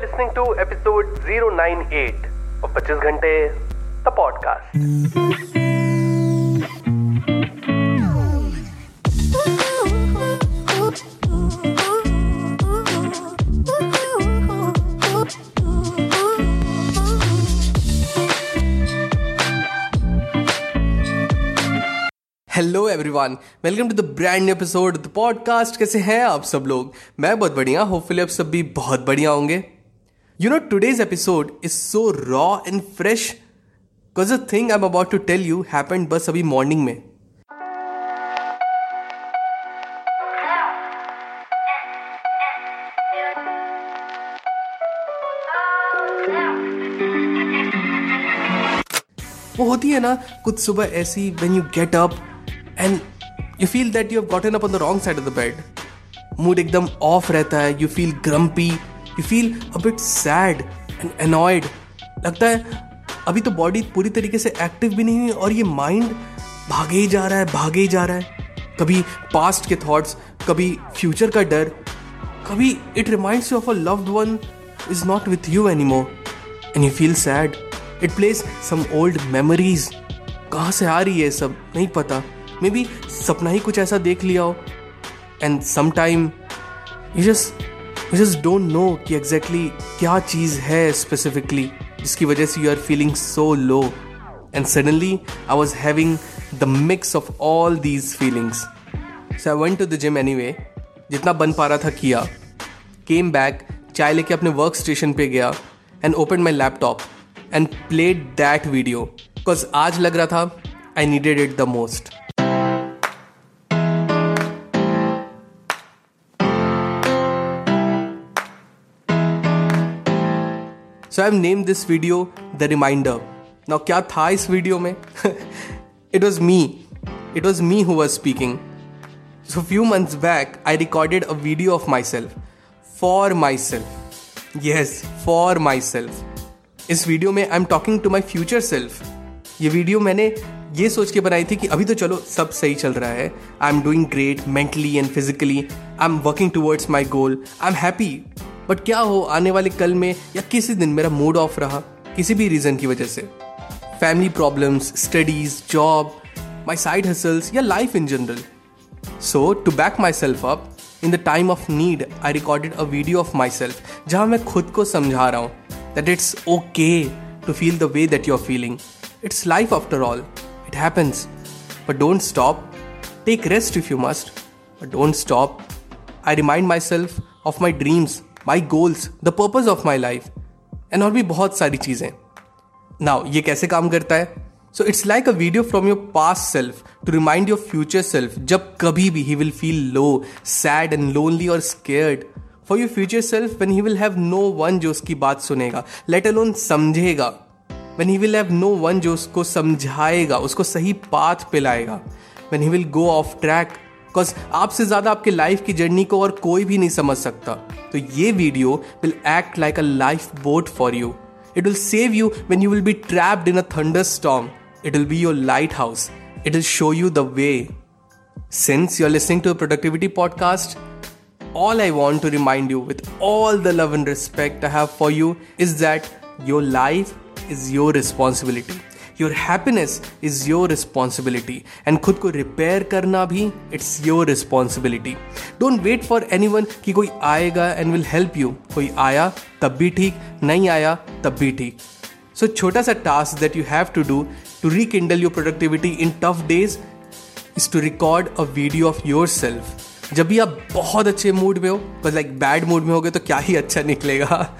are listening to episode 098 और 25 घंटे the podcast hello everyone welcome to the brand new episode the podcast कैसे हैं आप सब लोग? मैं बहुत बढ़िया होपफुली आप सब भी बहुत बढ़िया होंगे। You know today's episode is so raw and fresh because the thing I am about to tell you happened बस अभी मॉर्निंग में। वो होती है ना, कुछ सुबह ऐसी when you get up and you feel that you have gotten up on the wrong side of the bed mood एकदम ऑफ़ रहता है you feel grumpy you feel a bit sad and annoyed लगता है अभी तो body पूरी तरीके से एक्टिव भी नहीं हुई और ये माइंड भागे ही जा रहा है, भागे ही जा रहा है। कभी पास्ट के थॉट्स कभी फ्यूचर का डर, कभी it reminds you of a loved one is not with you any more and you feel sad it place some old memories कहाँ से आ रही है सब? नहीं पता। मे बी सपना ही कुछ ऐसा देख लिया हो। And समाइम you just you just don't know कि एग्जैक्टली exactly क्या चीज़ है स्पेसिफिकली जिसकी वजह से you are feeling so low and suddenly I was having the mix of all these feelings so I went to the gym anyway जितना बन पा रहा था किया. केम बैक चाय लेके अपने वर्क स्टेशन पे गया and open my laptop and played that video because आज लग रहा था I needed it the most so I have name this video the reminder now क्या था इस वीडियो में? It was me it was me who was speaking so few months back I recorded a video of myself for myself yes for myself इस video में I am talking to my future self ये video मैंने ये सोच के बनाई थी कि अभी तो चलो, सब सही चल रहा है। I am doing great mentally and physically I am working towards my goal I am happy but क्या हो, आने वाले कल में या किसी दिन मेरा मूड ऑफ़ रहा, किसी भी रीज़न की वजह से? Family problems studies job my side hustles या life in general so to back myself up in the time of need I recorded a video of myself जहाँ मैं खुद को समझा रहा हूँ that it's okay to feel the way that you are feeling it's life after all it happens but don't stop take rest if you must but don't stop I remind myself of my dreams my goals the purpose of my life and और भी बहुत सारी चीज़ें। Now ये कैसे काम करता है? So it's like a video from your past self to remind your future self जब कभी भी he will feel low sad and lonely और scared for your future self when he will have no one जो उसकी बात सुनेगा let alone समझेगा। When he will have no one जो उसको समझाएगा, उसको सही पाथ पे लाएगा। When he will go off track because आपसे ज़्यादा आपके लाइफ की जर्नी को और कोई भी नहीं समझ सकता। तो ये video will act like a lifeboat for you it will save you when you will be trapped in a thunderstorm it will be your lighthouse it will show you the way since you are listening to productivity podcast all I want to remind you with all the love and respect I have for you is that your life is your responsibility. Your happiness is your responsibility and खुद को repair करना भी it's your responsibility don't wait for anyone कि कोई आएगा and will help you कोई आया, तब भी ठीक. नहीं आया, तब भी ठीक. सो छोटा सा task that you have to do to rekindle your productivity in tough days is to record a video of yourself जब भी आप बहुत अच्छे मूड में हो, बस लाइक बैड मूड में हो गए तो क्या ही अच्छा निकलेगा.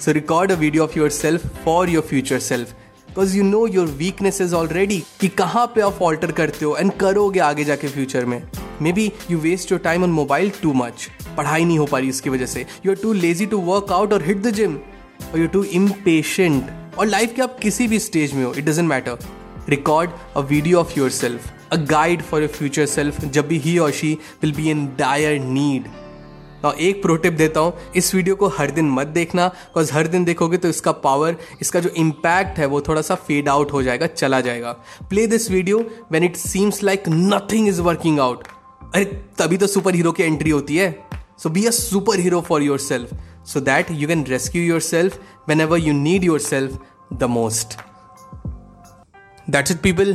So record a video of yourself for your future self because you know your weaknesses already कि कहाँ पे आप ऑल्टर करते हो एंड करोगे आगे जाके फ्यूचर में? Maybe you waste your time on mobile too much पढ़ाई नहीं हो पा रही इसकी वजह से. You are too lazy to work out और हिट द जिम और यू टू इम्पेशेंट और लाइफ के आप किसी भी स्टेज में हो it doesn't matter record a video of yourself a guide for your future self जब भी ही और she will be in dire need और एक प्रोटिप देता हूँ। इस वीडियो को हर दिन मत देखना बिकॉज़ हर दिन देखोगे तो इसका पावर इसका जो इम्पैक्ट है, वो थोड़ा सा फेड आउट हो जाएगा, चला जाएगा। Play this video when it seems like nothing is working out अरे, तभी तो सुपर हीरो की एंट्री होती है। So be a superhero for yourself so that you can rescue yourself whenever you need yourself the most that's it people.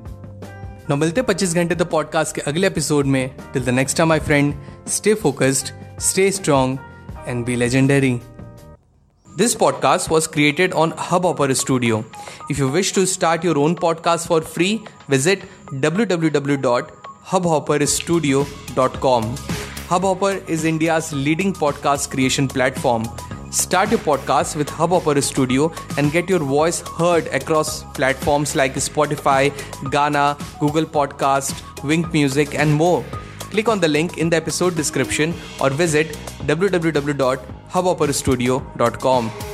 न मिलते पच्चीस घंटे द पॉडकास्ट के अगले एपिसोड में till the next time my friend stay focused stay strong and be legendary This podcast was created on Hubhopper Studio. If you wish to start your own podcast for free, visit www.hubhopperstudio.com. Hubhopper is India's leading podcast creation platform. Start your podcast with Hubhopper Studio and get your voice heard across platforms like Spotify, Ghana, Google Podcast, Wink Music, and more. Click on the link in the episode description or visit www.hubhopperstudio.com.